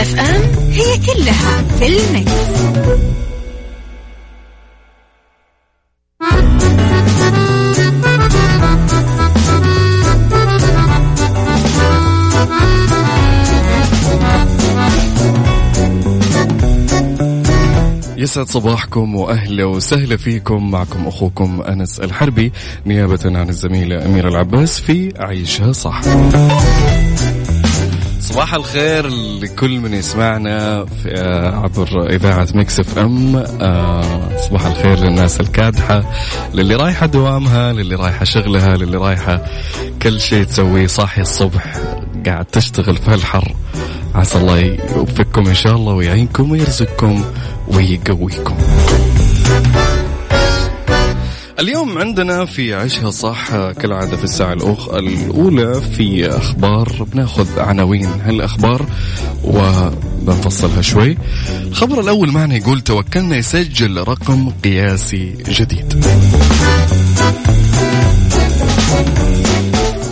مكتف أم هي كلها في المكس. يسعد صباحكم وأهلا وسهلا فيكم معكم أخوكم أنس الحربي نيابة عن الزميلة أميرة العباس في عيشها صح. صباح الخير لكل من يسمعنا في آه، عبر إذاعة Mix FM. آه، صباح الخير للناس الكادحة للي رايحة دوامها للي رايحة شغلها للي رايحة كل شيء تسويه صاحي الصبح قاعد تشتغل في الحر عسى الله يوفقكم إن شاء الله ويعينكم ويرزقكم ويقويكم. اليوم عندنا في عشها صح كالعادة في الساعة الأخ الأولى في أخبار بناخذ عناوين. هالأخبار وبنفصلها شوي. الخبر الأول معنا يقول توكلنا يسجل رقم قياسي جديد.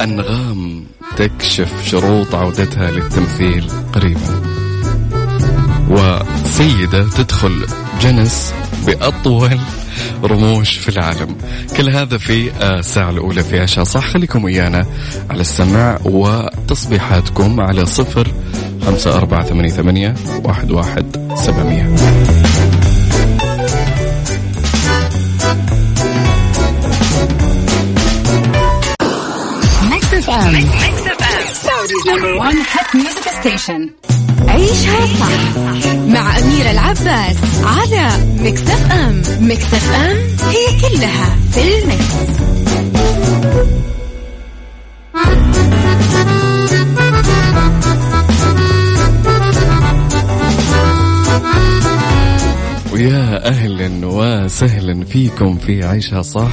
أنغام تكشف شروط عودتها للتمثيل قريبا. وسيدة تدخل جنس بأطول رموش في العالم. كل هذا في الساعة الأولى في عشاء. صح خليكم ويانا على السمع وتصبيحاتكم على صفر خمسة أربعة ثمانية, ثمانية واحد, واحد سبعمية. عيشها صح مع أميرة العباس على مكتف أم مكتف أم هي كلها في المكس. ويا أهلا وسهلا فيكم في عيشها صح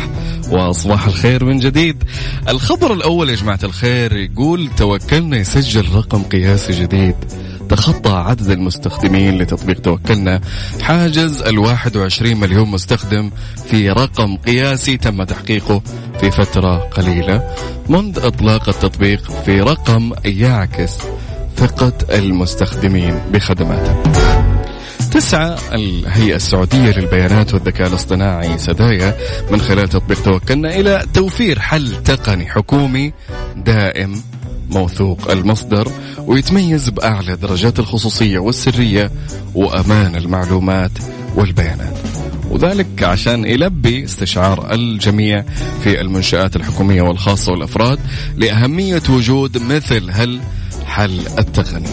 وصباح الخير من جديد. الخبر الأول يا جماعة الخير يقول توكلنا يسجل رقم قياسي جديد تخطى عدد المستخدمين لتطبيق توكلنا حاجز ال 21 مليون مستخدم في رقم قياسي تم تحقيقه في فترة قليلة منذ إطلاق التطبيق في رقم يعكس ثقة المستخدمين بخدماته. تسعى الهيئة السعودية للبيانات والذكاء الاصطناعي سدايا من خلال تطبيق توكلنا إلى توفير حل تقني حكومي دائم موثوق المصدر ويتميز بأعلى درجات الخصوصية والسرية وأمان المعلومات والبيانات. وذلك عشان يلبي استشعار الجميع في المنشآت الحكومية والخاصة والأفراد لأهمية وجود مثل هالحل التقني.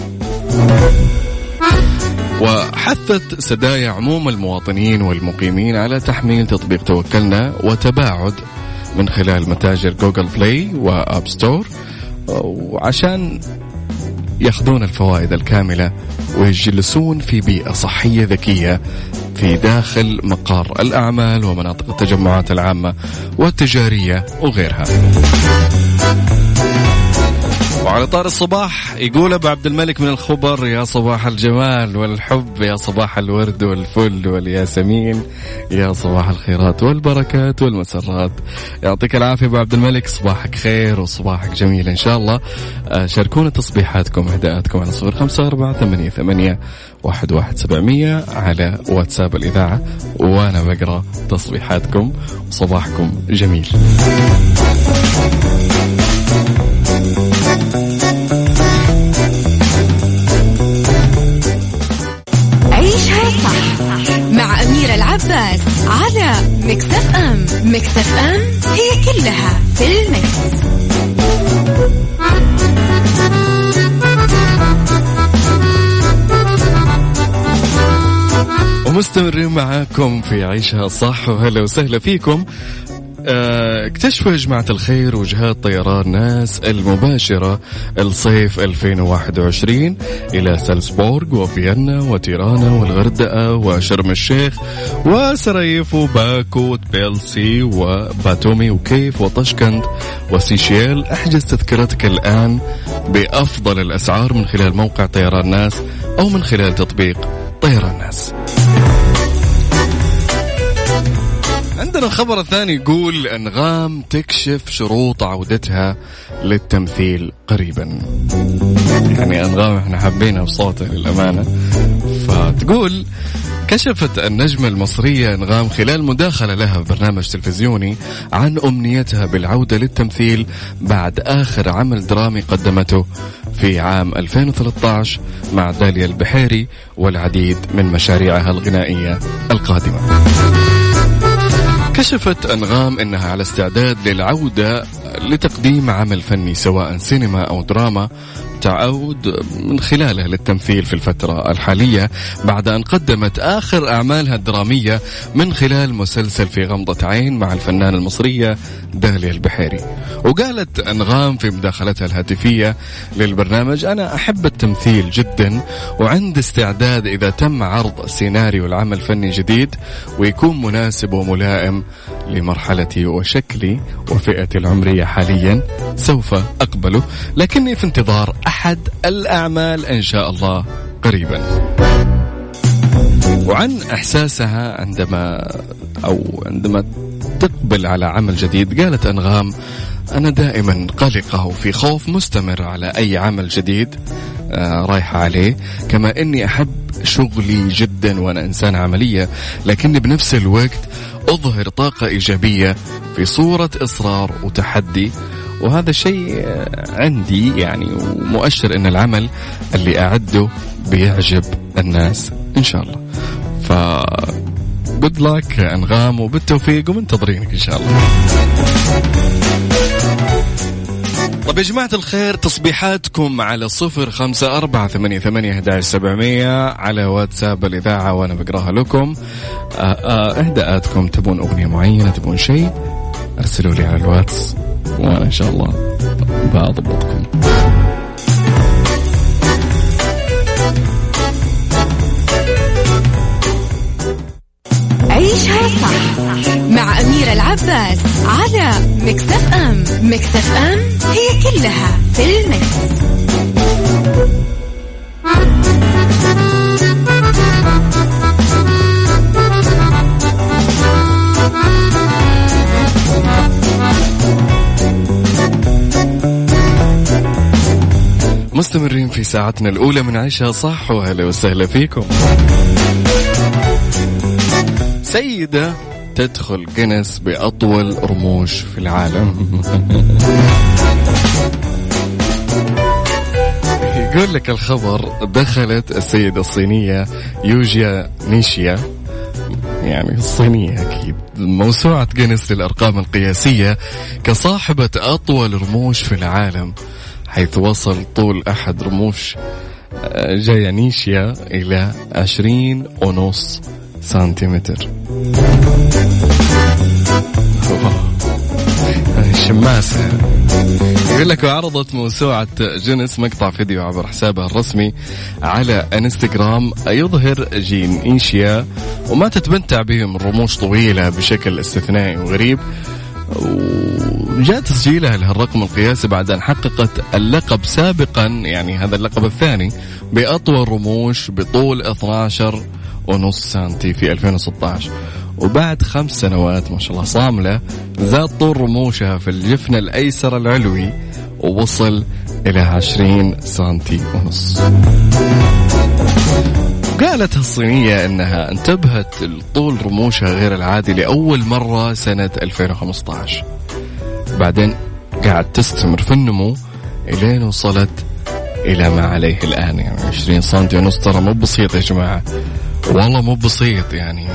وحثت سدايا عموم المواطنين والمقيمين على تحميل تطبيق توكلنا وتباعد من خلال متاجر Google Play و App Store وعشان ياخذون الفوائد الكاملة ويجلسون في بيئة صحية ذكية في داخل مقار الأعمال ومناطق التجمعات العامة والتجارية وغيرها. وعلى طار الصباح يقول أبو عبد الملك من الخبر يا صباح الجمال والحب يا صباح الورد والفل والياسمين يا صباح الخيرات والبركات والمسرات. يعطيك العافية أبو عبد الملك صباحك خير وصباحك جميل إن شاء الله. آه، شاركونا تصبيحاتكم أهداءاتكم على صفر خمسة أربعة ثمانية, ثمانية واحد, واحد سبعمية على واتساب الإذاعة وأنا بقرأ تصبيحاتكم. وصباحكم جميل. العباس على مكتف أم مكتف أم هي كلها في المكس. ومستمرين معاكم في عيشها صح وهلا وسهلا فيكم اكتشفوا يا جماعة الخير وجهات طيران ناس المباشرة الصيف 2021 إلى سالزبورغ وفيينا وتيرانا والغردقة وشرم الشيخ وسراييفو باكو وتبيلسي وباتومي وكيف وطشكند وسيشيل. أحجز تذكرتك الآن بأفضل الأسعار من خلال موقع طيران ناس أو من خلال تطبيق طيران ناس. عندنا الخبر الثاني يقول أنغام تكشف شروط عودتها للتمثيل قريبا. يعني أنغام إحنا حابينها بصوتها للأمانة. فتقول كشفت النجمة المصرية أنغام خلال مداخلة لها في برنامج تلفزيوني عن أمنيتها بالعودة للتمثيل بعد آخر عمل درامي قدمته في عام 2013 مع داليا البحيري والعديد من مشاريعها الغنائية القادمة. كشفت أنغام أنها على استعداد للعودة لتقديم عمل فني سواء سينما أو دراما تعود من خلاله للتمثيل في الفترة الحالية بعد أن قدمت آخر أعمالها الدرامية من خلال مسلسل في غمضة عين مع الفنانة المصرية داليا البحيري. وقالت أنغام في مداخلتها الهاتفية للبرنامج أنا أحب التمثيل جدا وعندي استعداد إذا تم عرض سيناريو العمل فني جديد ويكون مناسب وملائم لمرحلتي وشكلي وفئتي العمرية. حاليا سوف أقبله لكني في انتظار أحد الأعمال إن شاء الله قريبا. وعن إحساسها عندما أو عندما تقبل على عمل جديد قالت أنغام أنا دائما قلقة وفي خوف مستمر على أي عمل جديد آه، رايحة عليه كما أني أحب شغلي جدا وأنا إنسان عملية لكني بنفس الوقت أظهر طاقة إيجابية في صورة إصرار وتحدي. وهذا شيء عندي يعني ومؤشر إن العمل اللي أعده بيعجب الناس إن شاء الله. ف جود لك أنغام وبالتوفيق ومنتظرينك إن شاء الله. طيب يا جماعة الخير تصبيحاتكم على صفر خمسة أربعة ثمانية, ثمانية سبعمية على واتساب الإذاعة وأنا بقراها لكم. آه، آه، إهداءاتكم تبون أغنية معينة تبون شيء أرسلوا لي على الواتس وأنا إن شاء الله بضبطكم عيشها صح. مع أميرة العباس على مكتف أم مكتف أم هي كلها في المكس. مستمرين في ساعتنا الأولى من عيشها صح وهلا وسهلا فيكم سيدة تدخل جنس بأطول رموش في العالم. يقول لك الخبر دخلت السيدة الصينية يوجيا نيشيا يعني الصينية أكيد. موسوعة جينيس للأرقام القياسية كصاحبة أطول رموش في العالم حيث وصل طول أحد رموش آه، جايانيشيا إلى عشرين ونص سنتيمتر شماسة يقول لك وعرضت موسوعة جنس مقطع فيديو عبر حسابها الرسمي على إنستغرام. يظهر جين إيشيا وما تتمتع بهم رموش طويلة بشكل استثنائي وغريب. وجاء تسجيلها لهالرقم القياسي بعد أن حققت اللقب سابقا يعني هذا اللقب الثاني بأطول رموش بطول 12 ونص سنتي في 2016 وبعد خمس سنوات ما شاء الله صاملة زاد طول رموشها في الجفن الأيسر العلوي ووصل إلى 20 سنتي ونص. قالت الصينية إنها انتبهت لطول رموشها غير العادي لأول مرة سنة 2015 بعدين قاعد تستمر في النمو إلين وصلت إلى ما عليه الآن يعني 20 سم ونص ترى مو بسيط يا جماعة. والله مو بسيط يعني.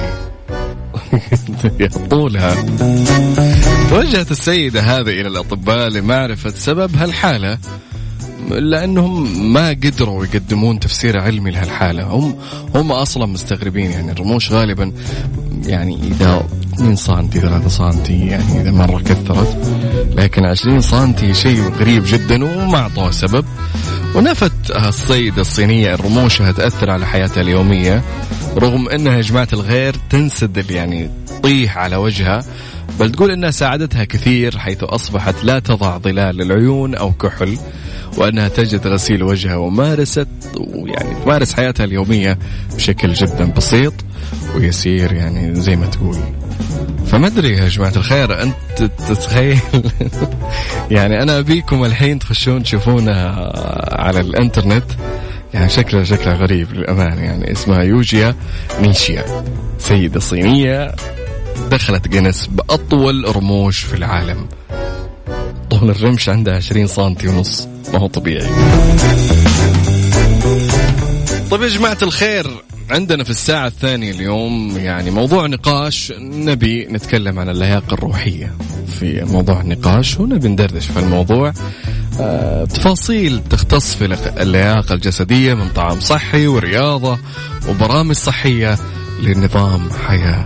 طولها. توجهت السيدة هذه إلى الأطباء لمعرفة سبب هالحالة. لأنهم ما قدروا يقدمون تفسير علمي لهالحالة. هم هم أصلا مستغربين يعني الرموش غالبا يعني إذا 2 سنتي 3 سنتي يعني إذا مرة كثرت. لكن 20 سنتي شيء غريب جدا وما أعطوه سبب. ونفت الصيدة الصينية رموشها تأثر على حياتها اليومية رغم أنها يا جماعة الغير تنسدل يعني تطيح على وجهها. بل تقول أنها ساعدتها كثير حيث أصبحت لا تضع ظلال للعيون أو كحل وأنها تجد غسيل وجهها ومارست ويعني تمارس حياتها اليومية بشكل جدا بسيط ويسير يعني زي ما تقول. فما أدري يا جماعة الخير أنت تتخيل؟ يعني أنا أبيكم الحين تخشون تشوفونها على الإنترنت يعني شكلها شكلها غريب للأمانة يعني اسمها يوجيا نيشيا سيدة صينية دخلت جنس بأطول رموش في العالم. طول الرمش عندها 20 سنتي ونص. ما هو طبيعي. طيب يا جماعة الخير عندنا في الساعة الثانية اليوم يعني موضوع نقاش نبي نتكلم عن اللياقة الروحية في موضوع النقاش ونبي ندردش في الموضوع. آه، تفاصيل تختص في اللياقة الجسدية من طعام صحي ورياضة وبرامج صحية لنظام حياة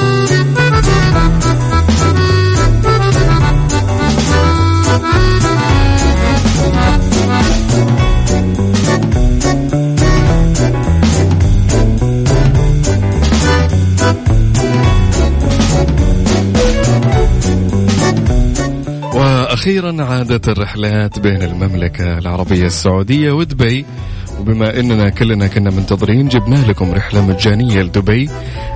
أخيرا عادت الرحلات بين المملكة العربية السعودية ودبي. وبما إننا كلنا كنا منتظرين جبنا لكم رحلة مجانية لدبي.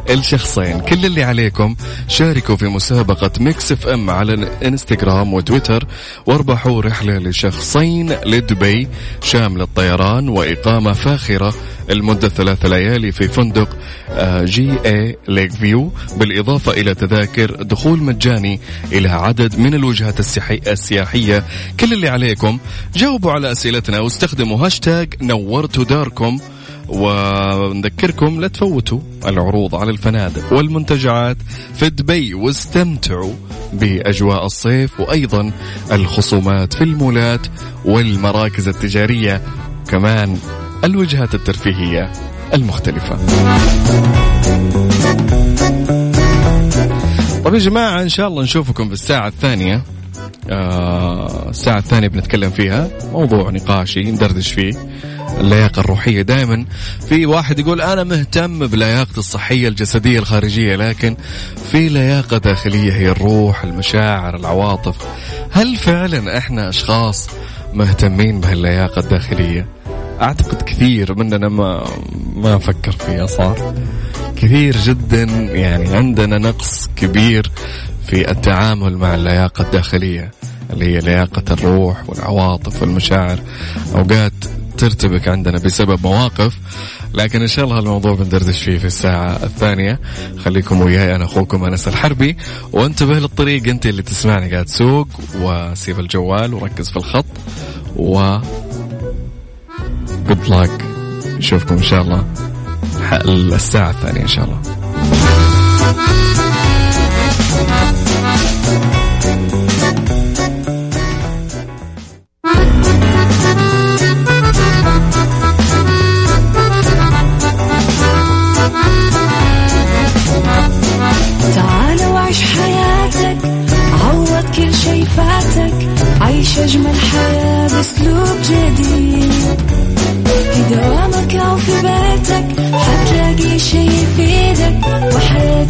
لشخصين كل اللي عليكم شاركوا في مسابقة Mix FM على الانستغرام وتويتر واربحوا رحلة لشخصين لدبي. شامل الطيران وإقامة فاخرة لمدة ثلاث ليالي في فندق آه، JA Lake View بالإضافة إلى تذاكر دخول مجاني إلى عدد من الوجهات السياحية. كل اللي عليكم جاوبوا على أسئلتنا واستخدموا هاشتاج نورتوا داركم. ونذكركم لا تفوتوا العروض على الفنادق والمنتجعات في دبي واستمتعوا بأجواء الصيف وأيضا الخصومات في المولات والمراكز التجارية. كمان الوجهات الترفيهية المختلفة. طيب يا جماعة إن شاء الله نشوفكم في الساعة الثانية. آه الساعة الثانية بنتكلم فيها. موضوع نقاشي ندردش فيه. اللياقة الروحية دائما. في واحد يقول أنا مهتم بلياقتي الصحية الجسدية الخارجية لكن في لياقة داخلية هي الروح المشاعر العواطف. هل فعلا إحنا أشخاص مهتمين بهاللياقة الداخلية؟ أعتقد كثير مننا ما ما فكر فيها صار كثير جدا يعني عندنا نقص كبير في التعامل مع اللياقة الداخلية اللي هي لياقة الروح والعواطف والمشاعر. أوقات ترتبك عندنا بسبب مواقف لكن إن شاء الله الموضوع بندردش فيه في الساعة الثانية. خليكم وياي أنا أخوكم أنس الحربي وانتبه للطريق أنت اللي تسمعني. قاعد تسوق وسيب الجوال وركز في الخط و جود لاك نشوفكم إن شاء الله الساعة الثانية إن شاء الله.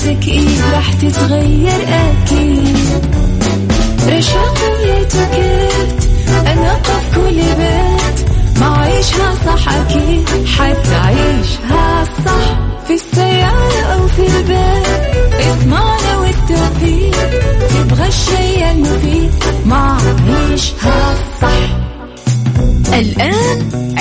وحياتك إيه راح تتغير أكيد؟ رشاق ويتوكيت أنا قف كل بيت. ما عيشها صح أكيد حتعيشها صح. في السيارة أو في البيت اسمعنا والتوفيق. تبغى الشي المفيد ما عيشها صح. الآن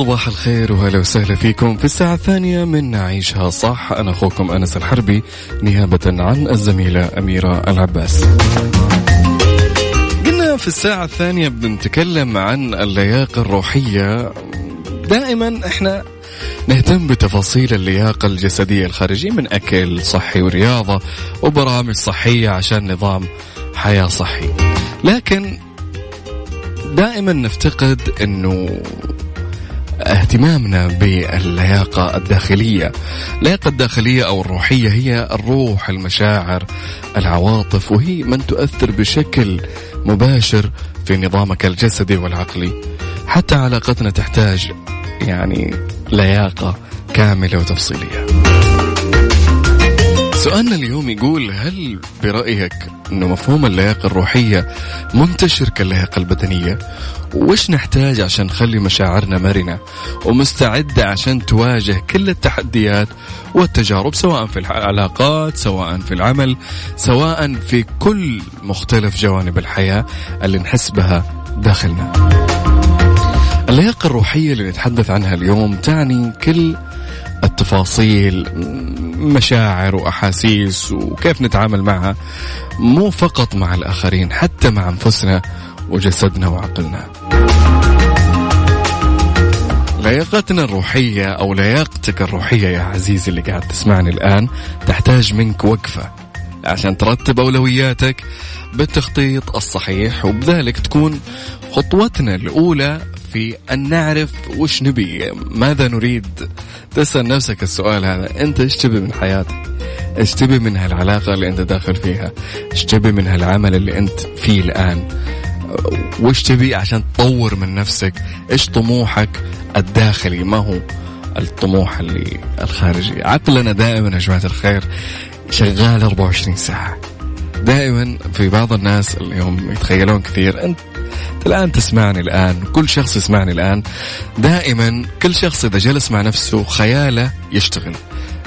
صباح الخير وهلا وسهلا فيكم. في الساعة الثانية من نعيشها صح أنا أخوكم أنس الحربي نيابة عن الزميلة أميرة العباس. قلنا في الساعة الثانية بنتكلم عن اللياقة الروحية. دائما إحنا نهتم بتفاصيل اللياقة الجسدية الخارجية من أكل صحي ورياضة وبرامج صحية عشان نظام حياة صحي. لكن دائما نفتقد إنه اهتمامنا باللياقة الداخلية. اللياقة الداخلية أو الروحية هي الروح المشاعر العواطف وهي من تؤثر بشكل مباشر في نظامك الجسدي والعقلي. حتى علاقتنا تحتاج يعني لياقة كاملة وتفصيلية. سؤالنا اليوم يقول هل برأيك أنه مفهوم اللياقة الروحية منتشر كاللياقة البدنية؟ وش نحتاج عشان نخلي مشاعرنا مرنة؟ ومستعدة عشان تواجه كل التحديات والتجارب سواء في العلاقات سواء في العمل سواء في كل مختلف جوانب الحياة اللي نحس بها داخلنا. اللياقة الروحية اللي نتحدث عنها اليوم تعني كل التفاصيل مشاعر وأحاسيس وكيف نتعامل معها مو فقط مع الآخرين حتى مع أنفسنا وجسدنا وعقلنا. لياقتنا الروحية أو لياقتك الروحية يا عزيزي اللي قاعد تسمعني الآن تحتاج منك وقفة عشان ترتب أولوياتك بالتخطيط الصحيح وبذلك تكون خطوتنا الأولى في أن نعرف وش نبي. ماذا نريد؟ تسأل نفسك السؤال هذا. أنت إيش تبي من حياتك؟ إيش تبي من هالعلاقة اللي أنت داخل فيها؟ إيش تبي من هالعمل اللي أنت فيه الآن؟ وش تبي عشان تطور من نفسك؟ إيش طموحك الداخلي؟ ما هو الطموح اللي الخارجي؟ عقلنا دائما يا جماعة الخير شغال 24 ساعة. دائما في بعض الناس اليوم يتخيلون كثير أنت الآن تسمعني الآن كل شخص يسمعني الآن. دائما كل شخص إذا جلس مع نفسه خياله يشتغل.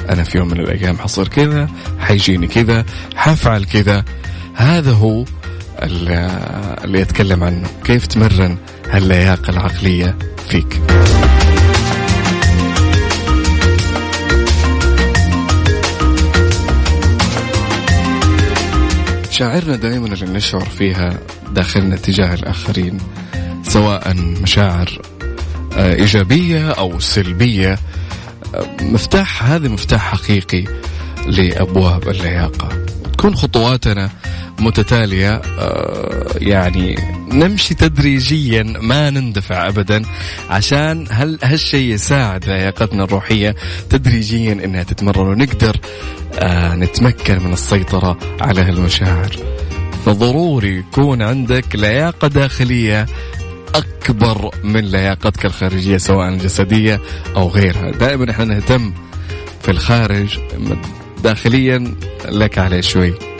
أنا في يوم من الأيام حصير كذا حيجيني كذا حفعل كذا. هذا هو اللي يتكلم عنه. كيف تمرن هاللياقة العقلية فيك؟ مشاعرنا دائما اللي نشعر فيها داخلنا تجاه الآخرين سواء مشاعر آه، إيجابية أو سلبية. آه، مفتاح هذا مفتاح حقيقي لأبواب اللياقة. تكون خطواتنا متتالية آه، يعني نمشي تدريجيا ما نندفع ابدا عشان هل هالشيء يساعد لياقتنا الروحية تدريجيا إنها تتمرن ونقدر آه نتمكن من السيطرة على هالمشاعر. فضروري يكون عندك لياقة داخلية أكبر من لياقتك الخارجية سواء الجسدية أو غيرها. دائما إحنا نهتم في الخارج داخليا لك عليه شوي.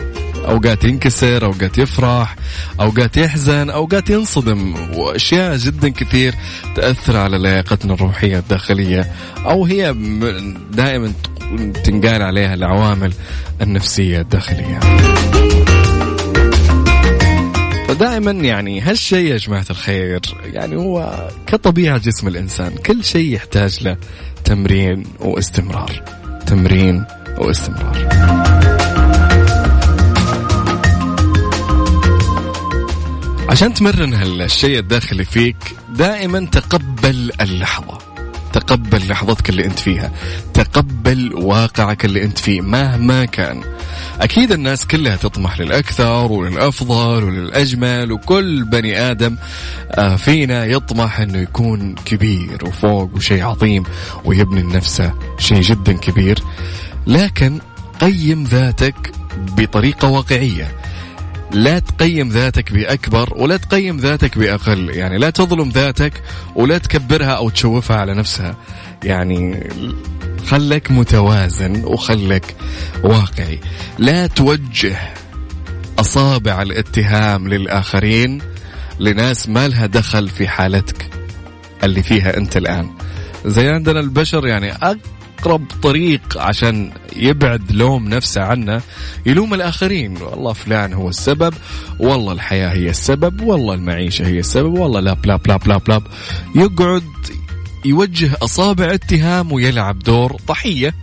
أوقات ينكسر أوقات يفرح أوقات يحزن أوقات ينصدم وأشياء جدا كثير تأثر على لياقتنا الروحية الداخلية أو هي دائما تنقال عليها العوامل النفسية الداخلية. فدائما يعني هالشيء يا جماعة الخير يعني هو كطبيعة جسم الإنسان كل شيء يحتاج له تمرين واستمرار. تمرين واستمرار. عشان تمرن هالشيء الداخلي فيك دائما تقبل اللحظة. تقبل لحظتك اللي أنت فيها. تقبل واقعك اللي أنت فيه مهما كان. أكيد الناس كلها تطمح للأكثر وللأفضل وللأجمل وكل بني آدم آه، فينا يطمح إنه يكون كبير وفوق وشيء عظيم ويبني لنفسه شيء جدا كبير. لكن قيم ذاتك بطريقة واقعية. لا تقيم ذاتك بأكبر ولا تقيم ذاتك بأقل. يعني لا تظلم ذاتك ولا تكبرها أو تشوفها على نفسها. يعني خلك متوازن وخلك واقعي. لا توجه أصابع الاتهام للآخرين لناس ما لها دخل في حالتك اللي فيها أنت الآن. زي عندنا البشر يعني أقرب طريق عشان يبعد لوم نفسه عنه يلوم الآخرين. والله فلان هو السبب والله الحياة هي السبب والله المعيشة هي السبب والله لا بلا بلا بلا بلا. يقعد يوجه أصابع اتهام ويلعب دور ضحية.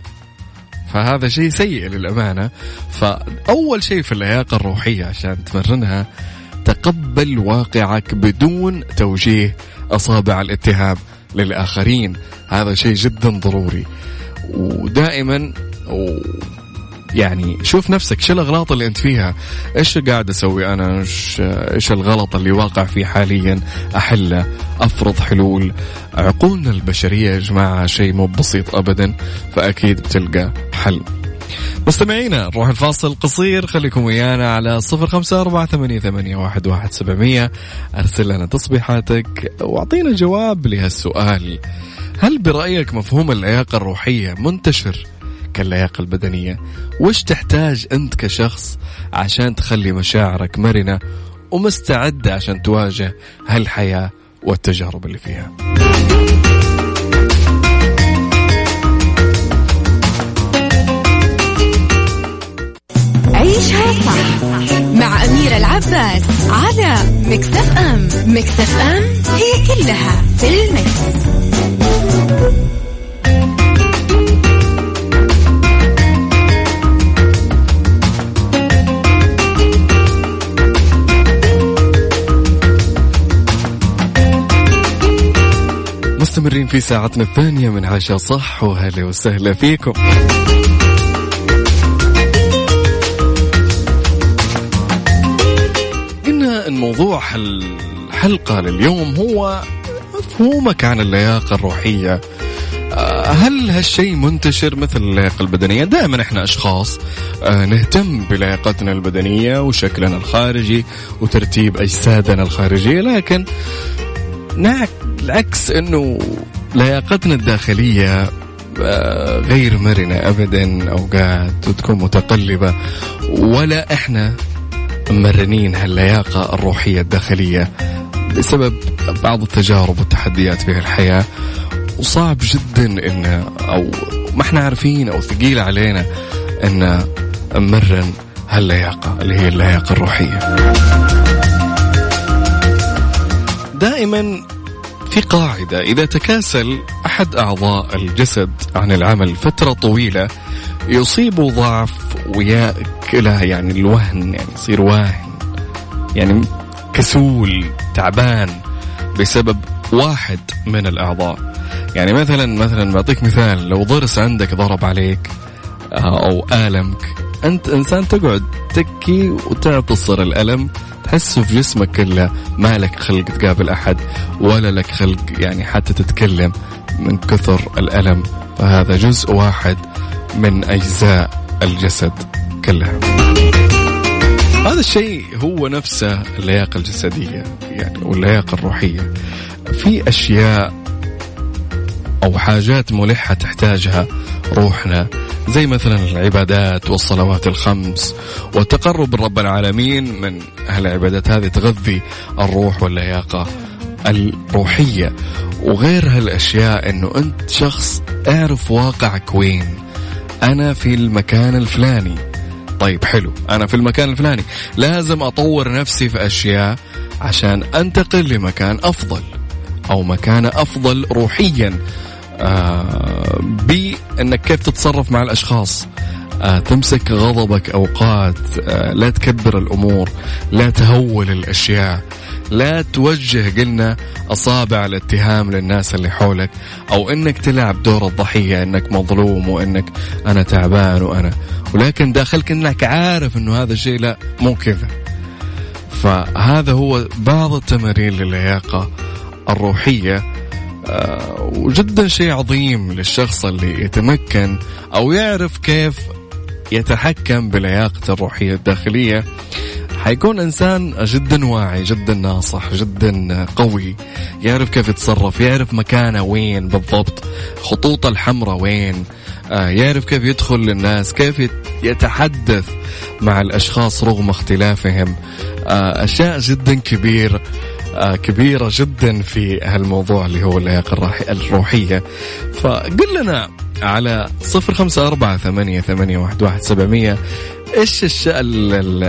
فهذا شيء سيء للأمانة. فأول شيء في اللياقة الروحية عشان تمرنها تقبل واقعك بدون توجيه أصابع الاتهام للآخرين. هذا شيء جدا ضروري. ودائما يعني شوف نفسك شو الأغلاط اللي أنت فيها؟ إيش قاعد أسوي أنا؟ إيش الغلط اللي واقع فيه حاليا؟ أحله أفرض حلول. عقولنا البشرية يا جماعة شيء مو بسيط ابدا فأكيد بتلقى حل. مستمعينا نروح الفاصل قصير خليكم ويانا على صفر خمسة أربعة ثمانية, ثمانية واحد, واحد سبعمية. أرسل لنا تصبيحاتك وأعطينا جواب لهالسؤال. هل برأيك مفهوم اللياقة الروحية منتشر كاللياقة البدنية؟ وش تحتاج أنت كشخص عشان تخلي مشاعرك مرنة ومستعدة عشان تواجه هالحياة والتجارب اللي فيها؟ عيشها صح مع أميرة العباس على مكتف أم. مكتف أم هي كلها في المكس. مستمرين في ساعتنا الثانية من عشاء صح وهلا وسهلا فيكم. قلنا إن موضوع الحلقة لليوم هو مفهومك عن اللياقة الروحية آه، هل هالشيء منتشر مثل اللياقة البدنية؟ دائما إحنا أشخاص آه، نهتم بلياقتنا البدنية وشكلنا الخارجي وترتيب أجسادنا الخارجية لكن العكس إنه لياقتنا الداخلية آه، غير مرنة ابدا أوقات وتكون متقلبة ولا إحنا مرنين هاللياقة الروحية الداخلية بسبب بعض التجارب والتحديات في الحياة وصعب جدا ان أو ما إحنا عارفين أو ثقيل علينا إن نمرن هاللياقة اللي هي اللياقة الروحية. دائما في قاعدة إذا تكاسل أحد أعضاء الجسد عن العمل فترة طويلة يصيب ضعف ويأكله يعني الوهن يعني يصير واهن يعني كسول تعبان بسبب واحد من الأعضاء. يعني مثلا مثلا بعطيك مثال لو ضرس عندك ضرب عليك آه، أو آلمك أنت إنسان تقعد تكي وتعتصر الألم تحسه في جسمك كله ما لك خلق تقابل أحد ولا لك خلق يعني حتى تتكلم من كثر الألم. فهذا جزء واحد من أجزاء الجسد كلها. هذا الشيء هو نفسه اللياقة الجسدية يعني واللياقة الروحية. في أشياء أو حاجات ملحة تحتاجها روحنا زي مثلا العبادات والصلوات الخمس والتقرب من رب العالمين من هالعبادات هذه تغذي الروح واللياقة الروحية. وغير هالأشياء أنه أنت شخص أعرف واقعك وين. أنا في المكان الفلاني. طيب حلو. أنا في المكان الفلاني. لازم أطور نفسي في أشياء عشان أنتقل لمكان أفضل أو مكان أفضل روحيا. آه بانك كيف تتصرف مع الأشخاص. آه تمسك غضبك أوقات. آه لا تكبر الأمور لا تهول الأشياء. لا توجه قلنا أصابع الاتهام للناس اللي حولك أو إنك تلعب دور الضحية إنك مظلوم وإنك أنا تعبان وأنا. ولكن داخلك إنك عارف إنه هذا الشيء لا مو كذا. فهذا هو بعض التمارين للياقة الروحية. آه، وجدا شيء عظيم للشخص اللي يتمكن أو يعرف كيف يتحكم بلياقته الروحية الداخلية. حيكون إنسان جدا واعي جدا ناصح جدا قوي. يعرف كيف يتصرف يعرف مكانه وين بالضبط خطوطه الحمراء وين آه، يعرف كيف يدخل للناس كيف يتحدث مع الأشخاص رغم اختلافهم. آه، أشياء جدا كبير آه، كبيرة جدا في هالموضوع اللي هو اللياقة الروحية. فقل لنا على صفر خمسة أربعة ثمانية, ثمانية واحد, واحد سبعمية. إيش الش... ال... ال...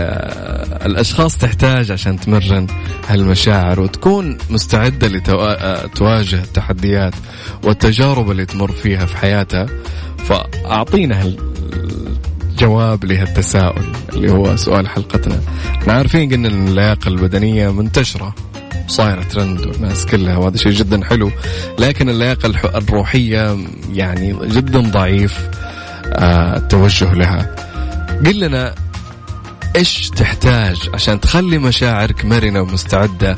الأشخاص تحتاج عشان تمرن هالمشاعر وتكون مستعدة لتواجه لتو... التحديات والتجارب اللي تمر فيها في حياتها؟ فأعطينا الجواب لهالتساؤل اللي هو سؤال حلقتنا. إحنا عارفين قلنا اللياقة البدنية منتشرة. صايرة ترند والناس كلها وهذا شيء جدا حلو. لكن اللياقة الروحية يعني جدا ضعيف آه، التوجه لها. قل لنا إيش تحتاج عشان تخلي مشاعرك مرنة ومستعدة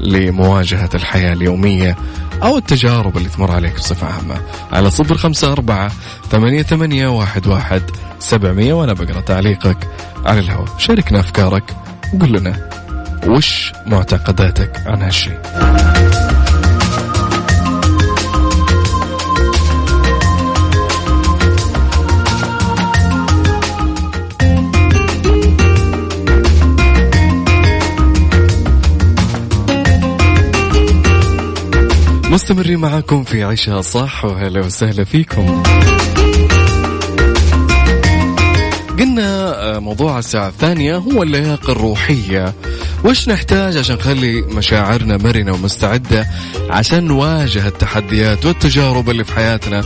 لمواجهة الحياة اليومية أو التجارب اللي تمر عليك بصفة عامة. على صفر خمسة أربعة ثمانية, ثمانية واحد, واحد سبعمية وأنا بقرأ تعليقك على الهواء. شاركنا أفكارك وقل لنا وش معتقداتك عن هالشيء مستمرين معاكم في عيشها صح وهلا وسهلا فيكم. قلنا آه، موضوع الساعة الثانية هو اللياقة الروحية. وش نحتاج عشان نخلي مشاعرنا مرنة ومستعدة عشان نواجه التحديات والتجارب اللي في حياتنا؟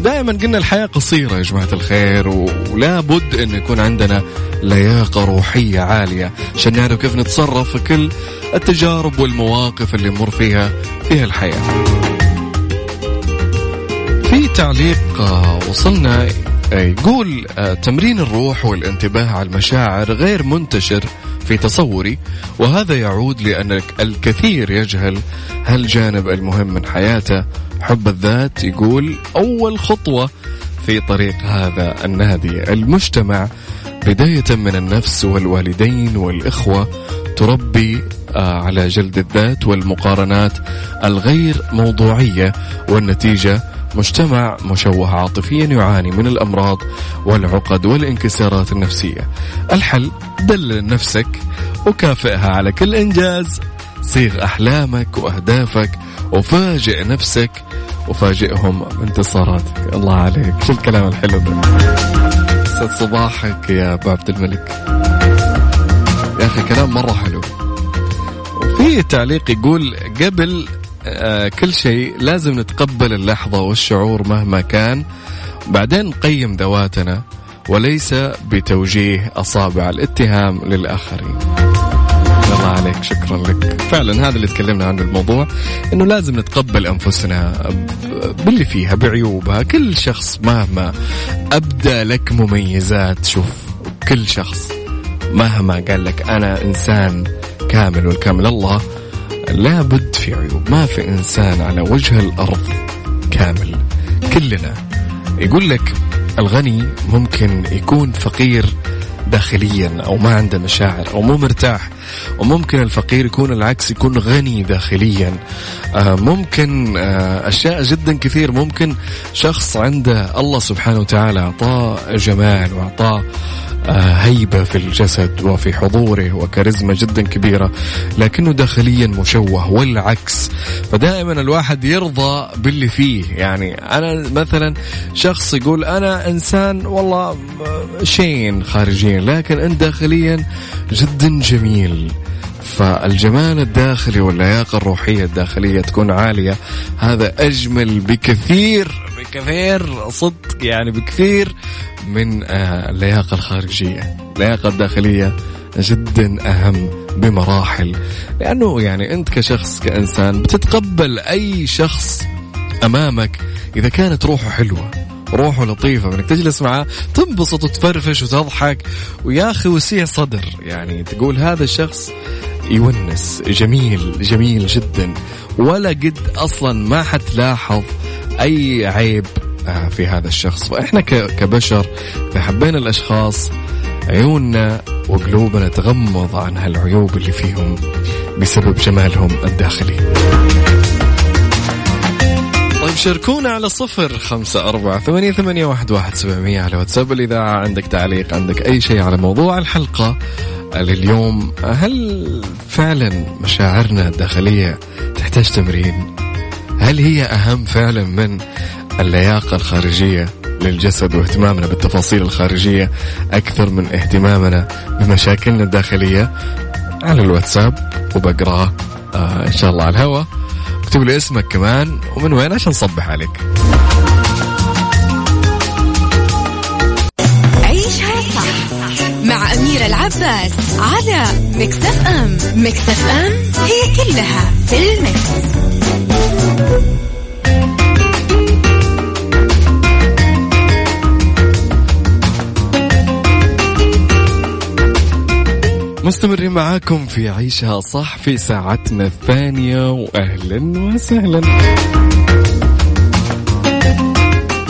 دائما قلنا الحياة قصيرة يا جماعة الخير ولا بد أن يكون عندنا لياقة روحية عالية عشان نعرف كيف نتصرف في كل التجارب والمواقف اللي نمر فيها في الحياة في تعليق آه، يقول آه، تمرين الروح والانتباه على المشاعر غير منتشر في تصوري وهذا يعود لأن الكثير يجهل هالجانب المهم من حياته. حب الذات يقول أول خطوة في طريق هذا النادي. المجتمع بداية من النفس والوالدين والإخوة تربي آه، على جلد الذات والمقارنات الغير موضوعية والنتيجة مجتمع مشوه عاطفيا يعاني من الأمراض والعقد والانكسارات النفسية. الحل دلل نفسك وكافئها على كل إنجاز، صيغ أحلامك وأهدافك وفاجئ نفسك وفاجئهم بانتصاراتك. الله عليك، شو الكلام الحلو ده؟ سعد صباحك يا أبو عبد الملك. يا أخي كلام مرة حلو. وفي تعليق يقول قبل كل شيء لازم نتقبل اللحظة والشعور مهما كان. بعدين نقيم ذواتنا وليس بتوجيه أصابع الاتهام للآخرين. الله عليك شكرا لك. فعلا هذا اللي تكلمنا عنه الموضوع إنه لازم نتقبل أنفسنا باللي فيها بعيوبها. كل شخص مهما أبدى لك مميزات شوف كل شخص مهما قال لك أنا إنسان كامل والكامل الله لابد في عيوب. ما في إنسان على وجه الأرض كامل. كلنا. يقول لك الغني ممكن يكون فقير داخليا أو ما عنده مشاعر أو مو مرتاح. وممكن الفقير يكون العكس يكون غني داخليا. آه، ممكن آه، أشياء جدا كثير. ممكن شخص عنده الله سبحانه وتعالى أعطاه جمال وأعطاه هيبة في الجسد وفي حضوره وكاريزما جدا كبيرة لكنه داخليا مشوه والعكس. فدائما الواحد يرضى باللي فيه. يعني أنا مثلا شخص يقول أنا إنسان والله شين خارجيا لكن أنت داخليا جدا جميل. فالجمال الداخلي واللياقة الروحية الداخلية تكون عالية. هذا أجمل بكثير بكثير صدق يعني بكثير من آه، اللياقة الخارجية اللياقة الداخلية جدا أهم بمراحل. لأنه يعني أنت كشخص كإنسان بتتقبل أي شخص أمامك إذا كانت روحه حلوة روحه لطيفة إنك تجلس معاه تنبسط وتفرفش وتضحك ويا أخي وسيع صدر. يعني تقول هذا الشخص يونس جميل جميل جدا. ولا قد أصلا ما حتلاحظ أي عيب آه، في هذا الشخص. فاحنا كبشر حبينا الأشخاص عيوننا وقلوبنا تغمض عن هالعيوب اللي فيهم بسبب جمالهم الداخلي. طيب شاركونا على صفر خمسة أربعة ثمانية, ثمانية واحد, واحد سبعمية على واتساب. الإذاعة عندك تعليق عندك أي شيء على موضوع الحلقة لليوم هل فعلا مشاعرنا الداخلية تحتاج تمرين؟ هل هي أهم فعلا من اللياقة الخارجية للجسد واهتمامنا بالتفاصيل الخارجية أكثر من اهتمامنا بمشاكلنا الداخلية. على الواتساب وبقراه آه إن شاء الله على الهواء. اكتب لي اسمك كمان ومن وين؟ عشان نصبح عليك. عيشها صح مع أميرة العباس على مكتف أم مكتف أم هي كلها في المكس. مستمرين معاكم في عيشها صح في ساعتنا الثانية وأهلا وسهلا.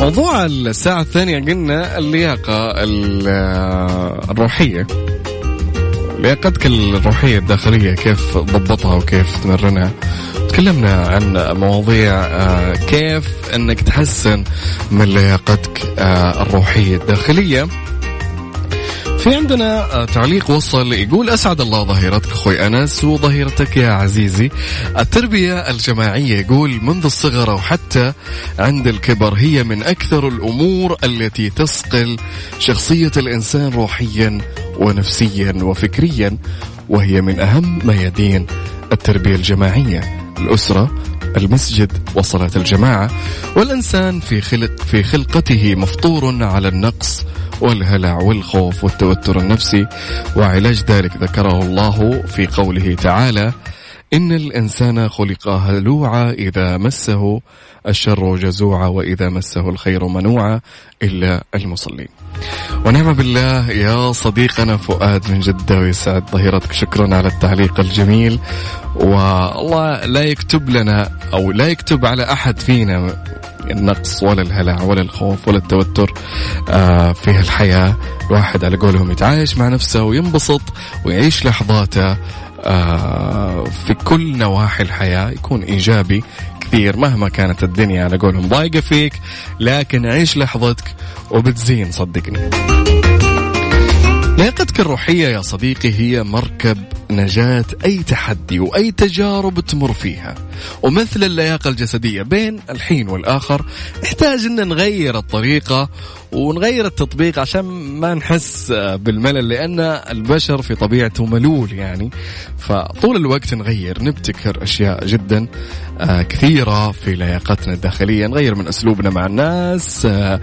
موضوع الساعة الثانية قلنا اللياقة الروحية. لياقتك الروحية الداخلية كيف ضبطها وكيف تمرنها؟ تكلمنا عن مواضيع آه، كيف إنك تحسن من لياقتك آه، الروحية الداخلية. في عندنا آه، تعليق وصل يقول أسعد الله ظهيرتك أخوي أنس وظهيرتك يا عزيزي. التربية الجماعية يقول منذ الصغر وحتى عند الكبر هي من أكثر الأمور التي تصقل شخصية الإنسان روحيا ونفسيا وفكريا وهي من أهم ميادين التربية الجماعية. الأسرة المسجد وصلاة الجماعة والإنسان في خلق في خلقته مفطور على النقص والهلع والخوف والتوتر النفسي وعلاج ذلك ذكره الله في قوله تعالى إن الإنسان خلق هلوعا إذا مسه الشر جزوعا وإذا مسه الخير منوعا إلا المصلين. ونعم بالله يا صديقنا فؤاد من جدة ويسعد ظهيرتك. شكرا على التعليق الجميل. والله لا يكتب لنا أو لا يكتب على أحد فينا النقص ولا الهلع ولا الخوف ولا التوتر آه في الحياة الواحد على قولهم يتعايش مع نفسه وينبسط ويعيش لحظاته. في كل نواحي الحياة يكون إيجابي كثير مهما كانت الدنيا على قولهم. ضايقة فيك لكن عيش لحظتك وبتزين صدقني. لياقتك الروحية يا صديقي هي مركب نجاة أي تحدي وأي تجارب تمر فيها. ومثل اللياقة الجسدية بين الحين والآخر نحتاج أن نغير الطريقة ونغير التطبيق عشان ما نحس بالملل لأن البشر في طبيعته ملول يعني. فطول الوقت نغير نبتكر أشياء جدا آه، كثيرة في لياقتنا الداخلية. نغير من أسلوبنا مع الناس آه،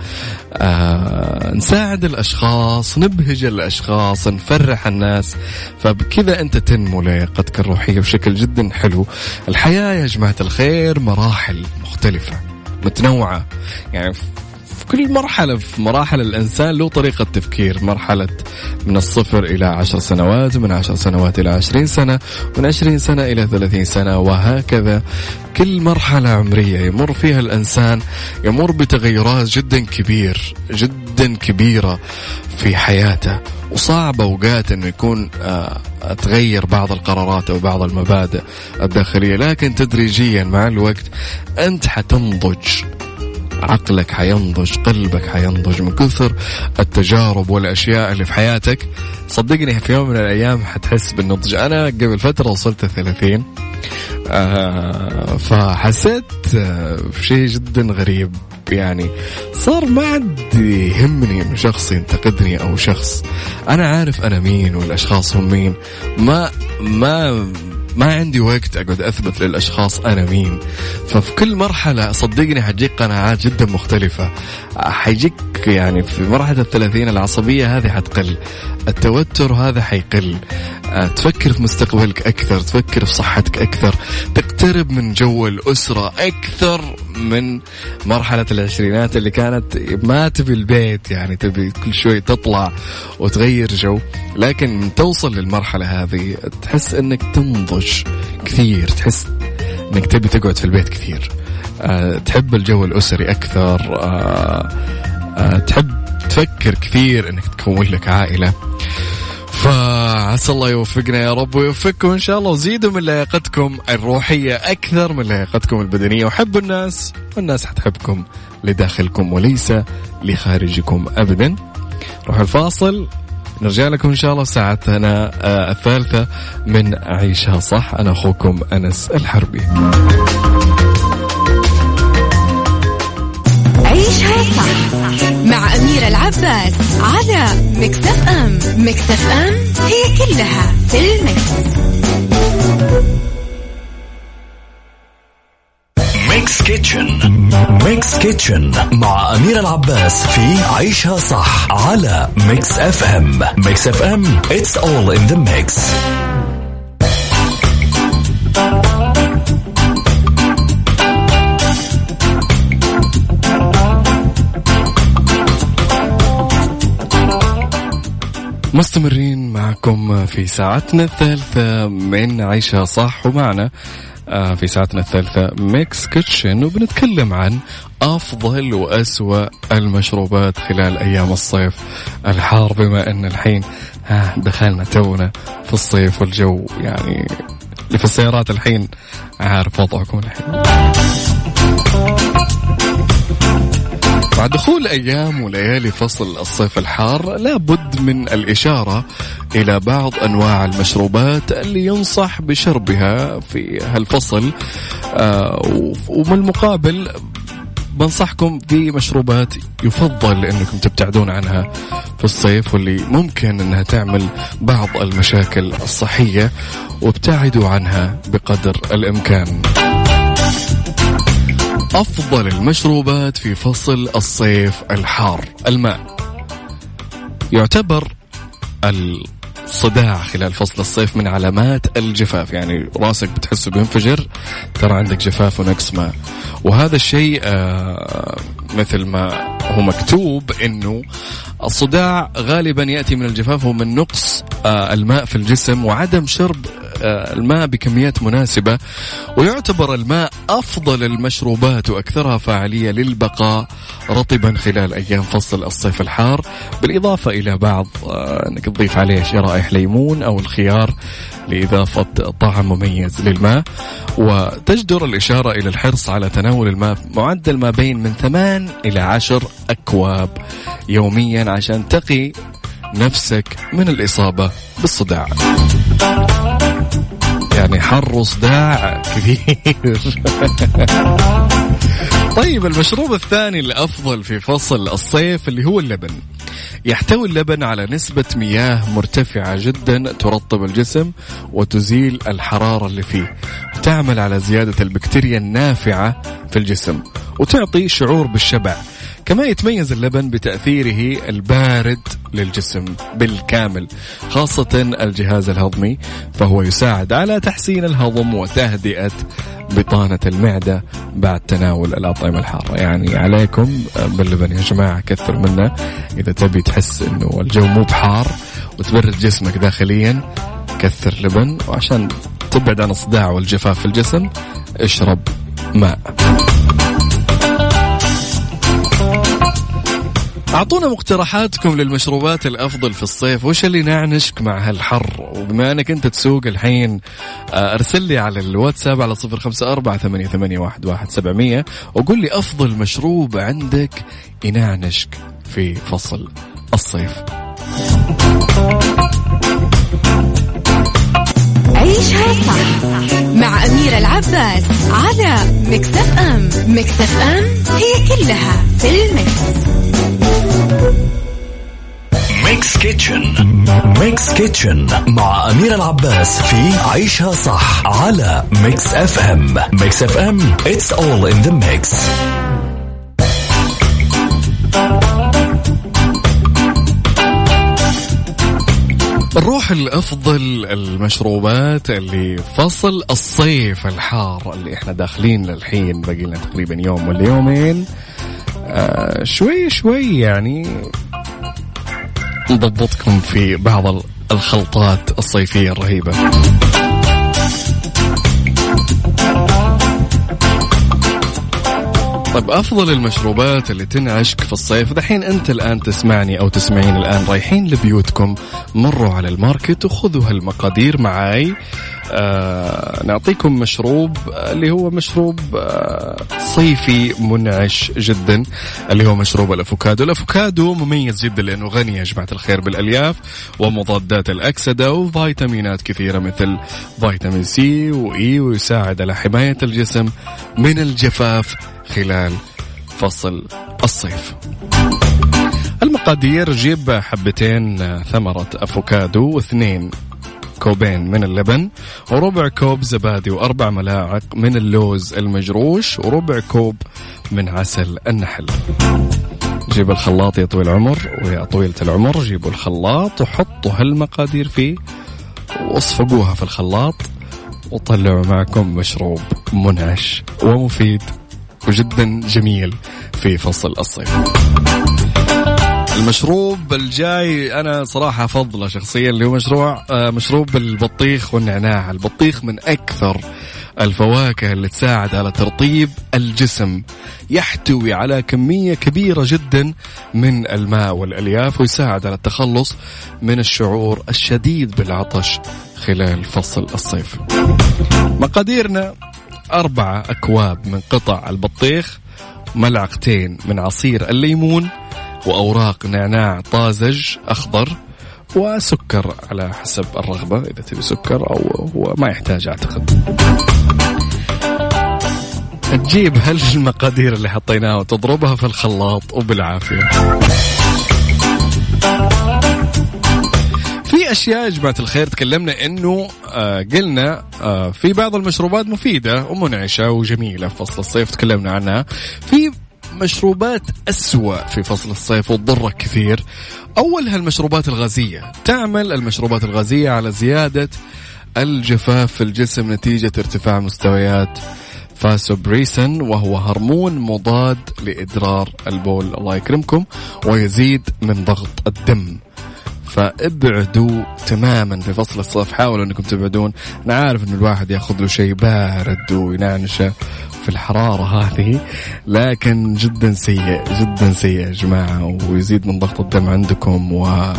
آه، نساعد الأشخاص نبهج الأشخاص نفرح الناس. فبكذا أنت تنمو لياقتك الروحية بشكل جدا حلو. الحياة يا جماعة الخير مراحل مختلفة متنوعة. يعني كل مرحلة في مراحل الإنسان له طريقة تفكير. مرحلة من الصفر إلى عشر سنوات من عشر سنوات إلى عشرين سنة من عشرين سنة إلى ثلاثين سنة وهكذا. كل مرحلة عمرية يمر فيها الإنسان يمر بتغيرات جدا كبير جدا كبيرة في حياته. وصعب أوقات إنه يكون آه تغير بعض القرارات أو بعض المبادئ الداخلية. لكن تدريجيا مع الوقت أنت حتنضج. عقلك حينضج قلبك حينضج من كثر التجارب والأشياء اللي في حياتك. صدقني في يوم من الأيام حتحس بالنضج. أنا قبل فترة وصلت الثلاثين آه فحسيت آه شيء جدا غريب. يعني صار ما عاد يهمني إنه شخص ينتقدني أو شخص. أنا عارف أنا مين والأشخاص هم مين. ما ما ما عندي وقت أقعد أثبت للأشخاص أنا مين. ففي كل مرحلة صدقني حتجيك قناعات جدا مختلفة. حيجيك يعني في مرحلة الثلاثين العصبية هذه حتقل. التوتر هذا حيقل. آه، تفكر في مستقبلك أكثر تفكر في صحتك أكثر. تقترب من جو الأسرة أكثر. من مرحلة العشرينات اللي كانت ما تبي البيت يعني تبي كل شوي تطلع وتغير جو لكن توصل للمرحلة هذه تحس إنك تنضج كثير تحس إنك تبي تقعد في البيت كثير. أه تحب الجو الأسري أكثر أه أه تحب تفكر كثير إنك تكون لك عائلة. فعسى الله يوفقنا يا رب ويوفقكم إن شاء الله وزيدوا من لياقتكم الروحية أكثر من لياقتكم البدنية. وحبوا الناس والناس حتحبكم لداخلكم وليس لخارجكم ابدا. روح الفاصل. نرجع لكم إن شاء الله ساعتنا آه، الثالثة من عيشها صح. أنا أخوكم أنس الحربي. أميرة العباس على مكتف أم. مكتف أم هي كلها في المكس. Mix Kitchen. Mix Kitchen مع أميرة العباس في عيشها صح على Mix FM. Mix FM it's all in the mix. مستمرين معكم في ساعتنا الثالثة. من عيشها صح ومعنا آه، في ساعتنا الثالثة Mix Kitchen وبنتكلم عن أفضل وأسوأ المشروبات خلال أيام الصيف. الحار بما أن الحين ها دخلنا تونا في الصيف والجو يعني اللي في السيارات الحين عارف وضعكم الحين. مع دخول أيام وليالي فصل الصيف الحار لابد من الإشارة إلى بعض أنواع المشروبات اللي ينصح بشربها في هالفصل آه ومن المقابل بنصحكم بمشروبات يفضل إنكم تبتعدون عنها في الصيف واللي ممكن إنها تعمل بعض المشاكل الصحية وابتعدوا عنها بقدر الإمكان. أفضل المشروبات في فصل الصيف الحار. الماء. يعتبر الصداع خلال فصل الصيف من علامات الجفاف. يعني راسك بتحسه بينفجر ترى عندك جفاف ونقص ماء. وهذا الشيء آه مثل ما هو مكتوب إنه الصداع غالبا يأتي من الجفاف ومن نقص آه الماء في الجسم وعدم شرب الماء بكميات مناسبة ويعتبر الماء أفضل المشروبات وأكثرها فاعلية للبقاء رطبا خلال أيام فصل الصيف الحار. بالإضافة إلى بعض آه أنك تضيف عليه شرائح ليمون أو الخيار لإضافة طعم مميز للماء. وتجدر الإشارة إلى الحرص على تناول الماء معدل ما بين من 8 إلى 10 أكواب يوميا عشان تقي نفسك من الإصابة بالصداع. يعني حر وصداع كبير. طيب المشروب الثاني الأفضل في فصل الصيف اللي هو اللبن. يحتوي اللبن على نسبة مياه مرتفعة جدا ترطب الجسم وتزيل الحرارة اللي فيه. وتعمل على زيادة البكتيريا النافعة في الجسم وتعطي شعور بالشبع. كما يتميز اللبن بتأثيره البارد للجسم بالكامل خاصة الجهاز الهضمي فهو يساعد على تحسين الهضم وتهدئة بطانة المعدة بعد تناول الأطعمة الحارة. يعني عليكم باللبن يا جماعة كثر منه إذا تبي تحس أنه الجو مو بحار وتبرد جسمك داخليا كثر لبن وعشان تبعد عن الصداع والجفاف في الجسم اشرب ماء. أعطونا مقترحاتكم للمشروبات الأفضل في الصيف. وش اللي نعنشك مع هالحر؟ وبما إنك أنت تسوق الحين آه، أرسل لي على الواتساب على صفر خمسة أربعة ثمانية, ثمانية واحد, واحد سبعمية وقول لي أفضل مشروب عندك ينعشك في فصل الصيف. عيشها صح مع أميرة العباس على Mix FM. Mix FM it's all in the mix. Mix Kitchen Mix Kitchen مع أميرة العباس في عيشها صح على Mix FM Mix FM it's all in the mix. نروح لأفضل المشروبات اللي فصل الصيف الحار اللي إحنا داخلين للحين باقي لنا تقريبا يوم ولا يومين آه شوي شوي يعني نضبطكم في بعض الخلطات الصيفية الرهيبة. طيب أفضل المشروبات اللي تنعشك في الصيف دحين أنت الآن تسمعني أو تسمعين الآن رايحين لبيوتكم مروا على الماركت وخذوا هالمقادير معاي. آه نعطيكم مشروب اللي هو مشروب آه صيفي منعش جدا اللي هو مشروب الأفوكادو، الأفوكادو مميز جدا لأنه غني يا جماعة الخير بالألياف ومضادات الأكسدة وفيتامينات كثيرة مثل فيتامين C و E ويساعد على حماية الجسم من الجفاف خلال فصل الصيف. المقادير جيب حبتين ثمرة أفوكادو واثنين كوبين من اللبن وربع كوب زبادي وأربع ملاعق من اللوز المجروش وربع كوب من عسل النحل. جيب الخلاط يا طويل العمر ويا طويلة العمر جيبوا الخلاط وحطوا هالمقادير فيه واصفقوها في الخلاط وطلعوا معكم مشروب منعش ومفيد. وجدا جميل في فصل الصيف. المشروب الجاي أنا صراحة افضله شخصيا اللي هو مشروع آه، مشروب البطيخ والنعناع. البطيخ من أكثر الفواكه اللي تساعد على ترطيب الجسم. يحتوي على كمية كبيرة جدا من الماء والألياف ويساعد على التخلص من الشعور الشديد بالعطش خلال فصل الصيف. مقاديرنا أربعة أكواب من قطع البطيخ ملعقتين من عصير الليمون وأوراق نعناع طازج أخضر وسكر على حسب الرغبة إذا تبي سكر أو هو ما يحتاج أعتقد. تجيب هالمقادير اللي حطيناها وتضربها في الخلاط وبالعافية. في أشياء يا جماعة الخير تكلمنا إنه آه قلنا آه في بعض المشروبات مفيدة ومنعشة وجميلة في فصل الصيف تكلمنا عنها. في مشروبات أسوأ في فصل الصيف وتضرك كثير. أولها المشروبات الغازية تعمل المشروبات الغازية على زيادة الجفاف في الجسم نتيجة ارتفاع مستويات فاسوبريسن وهو هرمون مضاد لإدرار البول. الله يكرمكم ويزيد من ضغط الدم. فابعدوا تماما في فصل الصيف حاولوا انكم تبعدون. أنا عارف إن الواحد يأخذ له شيء بارد وينعنشه في الحرارة هذه لكن جدا سيء جدا سيء يا جماعة ويزيد من ضغط الدم عندكم و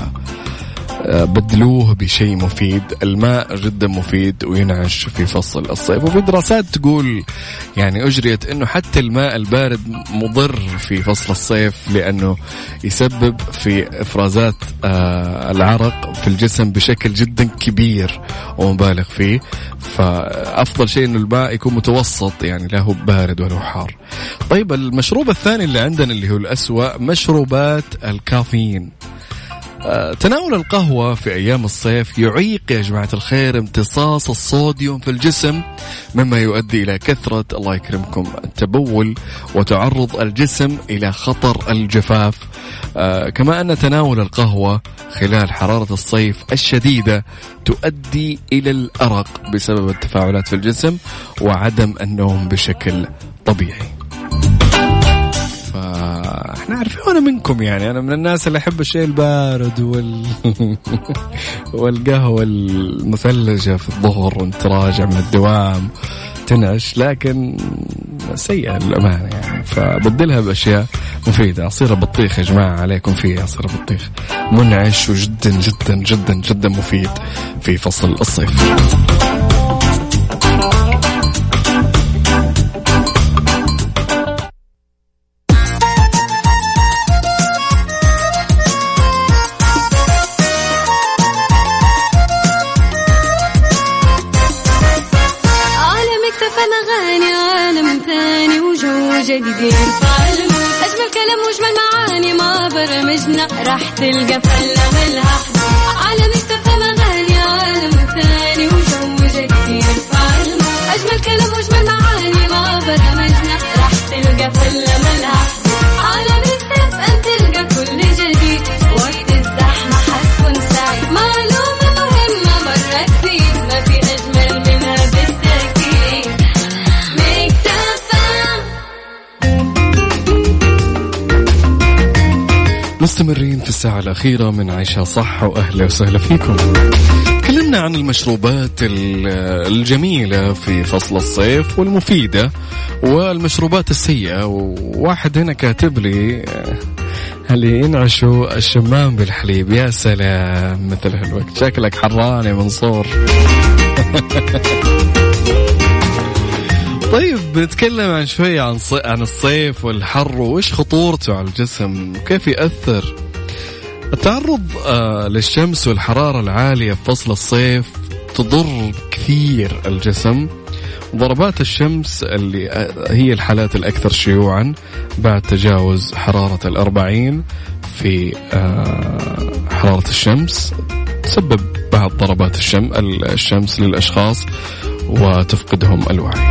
بدلوه بشيء مفيد. الماء جدا مفيد وينعش في فصل الصيف. وفي دراسات تقول يعني أجريت أنه حتى الماء البارد مضر في فصل الصيف لأنه يسبب في إفرازات آه، العرق في الجسم بشكل جدا كبير ومبالغ فيه. فأفضل شيء أنه الماء يكون متوسط يعني لا هو بارد ولا هو حار. طيب المشروب الثاني اللي عندنا اللي هو الأسوأ مشروبات الكافيين. آه، تناول القهوة في أيام الصيف يعيق يا جماعة الخير امتصاص الصوديوم في الجسم مما يؤدي إلى كثرة الله يكرمكم التبول وتعرض الجسم إلى خطر الجفاف. آه كما أن تناول القهوة خلال حرارة الصيف الشديدة تؤدي إلى الأرق بسبب التفاعلات في الجسم وعدم النوم بشكل طبيعي. إحنا عارفين منكم يعني. أنا من الناس اللي أحب الشيء البارد وال والقهوة المثلجة في الظهر وأنت راجع من الدوام تنعش لكن سيئة للأمانة يعني. فبدلها بأشياء مفيدة. عصير البطيخ يا جماعة عليكم فيه عصير البطيخ منعش وجدا جدا جدا جدا مفيد في فصل الصيف. راح تلقى فلة ملها على مكتب أغاني عالم ثاني وجو جديد أجمل كلام وأجمل معاني ما برمجنا راح تلقى فلة ملها مستمرين في الساعة الأخيرة من عيشها صح وأهلا وسهلا فيكم. تكلمنا عن المشروبات الجميلة في فصل الصيف والمفيدة والمشروبات السيئة. وواحد هنا كاتب لي هل ينعشوا الشمام بالحليب. يا سلام مثل هالوقت. شكلك حران يا منصور. طيب بنتكلم عن شوية عن صي... عن الصيف والحر وإيش خطورته على الجسم؟ وكيف يأثر؟ التعرض آه للشمس والحرارة العالية في فصل الصيف تضر كثير الجسم. ضربات الشمس اللي آه، هي الحالات الأكثر شيوعا بعد تجاوز حرارة الأربعين في آه، حرارة الشمس. تسبب بعض ضربات الشم الشمس للأشخاص وتفقدهم الوعي.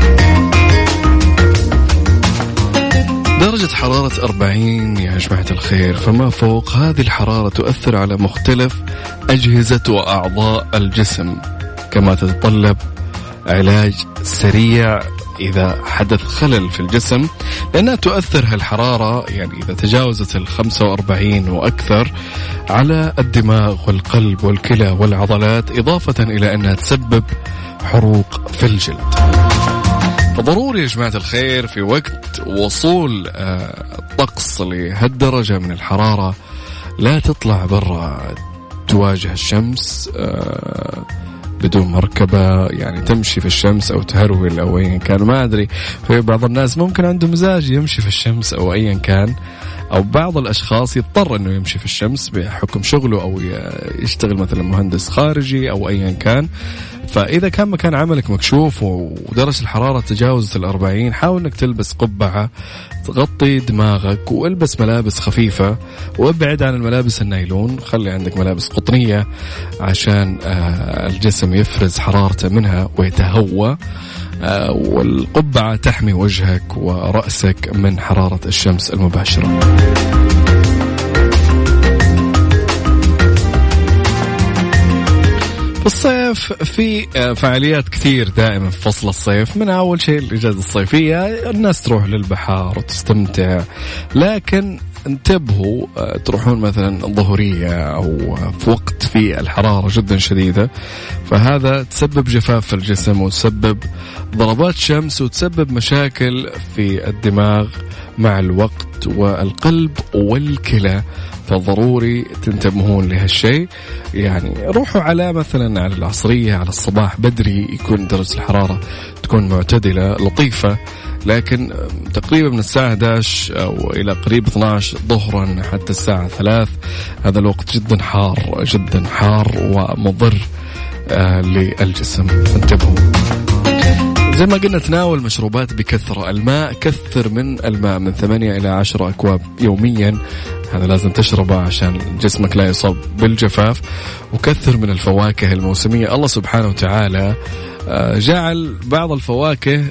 درجة حرارة 40 يا جماعة الخير فما فوق هذه الحرارة تؤثر على مختلف أجهزة وأعضاء الجسم كما تتطلب علاج سريع إذا حدث خلل في الجسم لأنها تؤثر هالحرارة يعني إذا تجاوزت ال 45 وأكثر على الدماغ والقلب والكلى والعضلات إضافة إلى أنها تسبب حروق في الجلد. فضروري يا جماعة الخير في وقت وصول آه، الطقس لهالدرجة من الحرارة لا تطلع برا تواجه الشمس آه، بدون مركبة يعني تمشي في الشمس أو تهرول أو أيا كان ما أدري. في بعض الناس ممكن عنده مزاج يمشي في الشمس أو أيا كان. أو بعض الأشخاص يضطر أنه يمشي في الشمس بحكم شغله أو يشتغل مثلا مهندس خارجي أو أيا كان. فإذا كان مكان عملك مكشوف ودرجة الحرارة تجاوزت الأربعين حاول أنك تلبس قبعة تغطي دماغك وإلبس ملابس خفيفة وأبعد عن الملابس النايلون. خلي عندك ملابس قطنية عشان آه، الجسم يفرز حرارته منها ويتهوى. والقبعة تحمي وجهك ورأسك من حرارة الشمس المباشرة. الصيف في آه، فعاليات كثير دائما في فصل الصيف. من أول شيء الإجازة الصيفية الناس تروح للبحر وتستمتع. لكن انتبهوا آه، تروحون مثلا ظهريه أو في وقت في الحرارة جدا شديدة. فهذا تسبب جفاف في الجسم وتسبب ضربات شمس وتسبب مشاكل في الدماغ مع الوقت والقلب والكلى. فضروري تنتبهون لهالشيء. يعني روحوا على مثلا على العصرية على الصباح بدري يكون درجة الحرارة تكون معتدلة لطيفة. لكن تقريبا من الساعة 11 أو إلى قريب 12 ظهرا حتى الساعة 3 هذا الوقت جدا حار جدا حار ومضر آه للجسم. فانتبهوا زي ما قلنا تناول مشروبات بكثرة. الماء كثر من الماء من ثمانية إلى عشرة أكواب يوميا. هذا لازم تشربه عشان جسمك لا يصاب بالجفاف. وكثر من الفواكه الموسمية. الله سبحانه وتعالى آه، جعل بعض الفواكه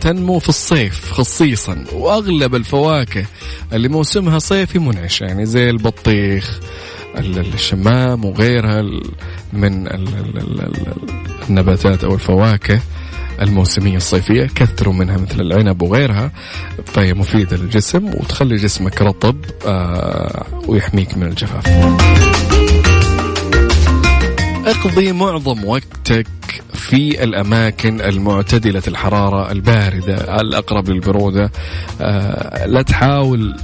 تنمو في الصيف خصيصا. وأغلب الفواكه اللي موسمها صيفي منعشه يعني زي البطيخ الشمام وغيرها من النباتات أو الفواكه. الموسمية الصيفية كثروا منها مثل العنب وغيرها فهي مفيدة للجسم وتخلي جسمك رطب آه ويحميك من الجفاف. اقضي معظم وقتك في الأماكن المعتدلة الحرارة الباردة الأقرب للبرودة. آه لا تحاول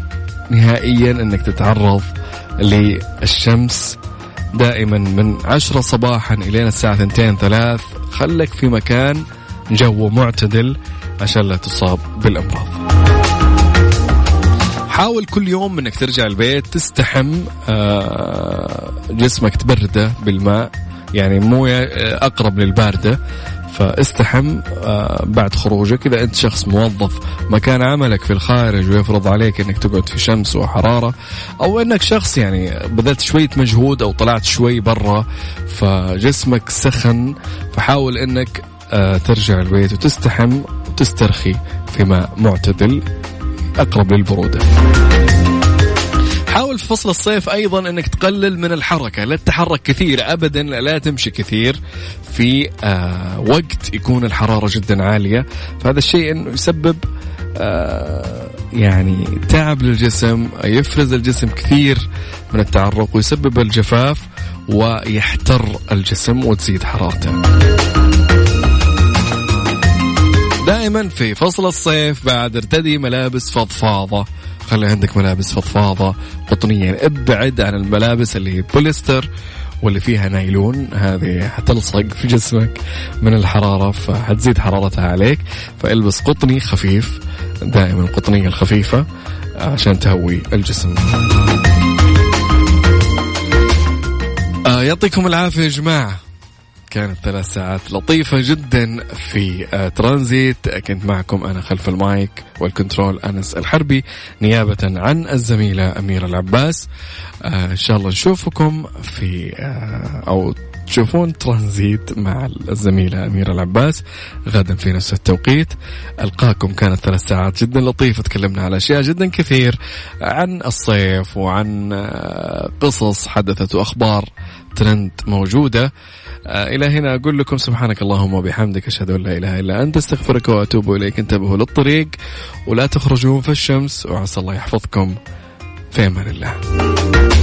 نهائيا أنك تتعرض للشمس دائما من عشرة صباحا إلى الساعة ثنتين ثلاث. خلك في مكان جو معتدل عشان لا تصاب بالأمراض. حاول كل يوم إنك ترجع البيت تستحم آه، جسمك تبردة بالماء يعني مويه آه، أقرب للباردة. فاستحم آه، بعد خروجك. إذا أنت شخص موظف مكان عملك في الخارج ويفرض عليك إنك تقعد في شمس وحرارة أو إنك شخص يعني بذلت شوية مجهود أو طلعت شوي برا فجسمك سخن فحاول إنك ترجع البيت وتستحم وتسترخي في ماء معتدل أقرب للبرودة. حاول في فصل الصيف أيضا إنك تقلل من الحركة. لا تتحرك كثير ابدا لا تمشي كثير. في آه وقت يكون الحرارة جدا عالية. فهذا الشيء إنه يسبب آه يعني تعب للجسم يفرز الجسم كثير من التعرق ويسبب الجفاف ويحتر الجسم وتزيد حرارته. دائما في فصل الصيف بعد ارتدي ملابس فضفاضة. خلي عندك ملابس فضفاضة قطنية. يعني ابعد عن الملابس اللي هي بوليستر واللي فيها نايلون. هذه حتلصق في جسمك من الحرارة فحتزيد حرارتها عليك. فالبس قطني خفيف دائما القطنية الخفيفة عشان تهوي الجسم. آه يعطيكم العافية يا جماعة. كانت ثلاث ساعات لطيفة جدا في آه، ترانزيت. كنت معكم أنا خلف المايك والكنترول أنس الحربي نيابة عن الزميلة أميرة العباس. آه، إن شاء الله نشوفكم في آه، أو تشوفون ترانزيت مع الزميلة أميرة العباس غدا في نفس التوقيت. ألقاكم كانت ثلاث ساعات جدا لطيفة تكلمنا على أشياء جدا كثير عن الصيف وعن قصص حدثت وأخبار ترند موجودة. آه، إلى هنا أقول لكم سبحانك اللهم وبحمدك أشهد أن لا إله إلا أنت أستغفرك وأتوب إليك. انتبهوا للطريق ولا تخرجون في الشمس وعسى الله يحفظكم. في أمان الله.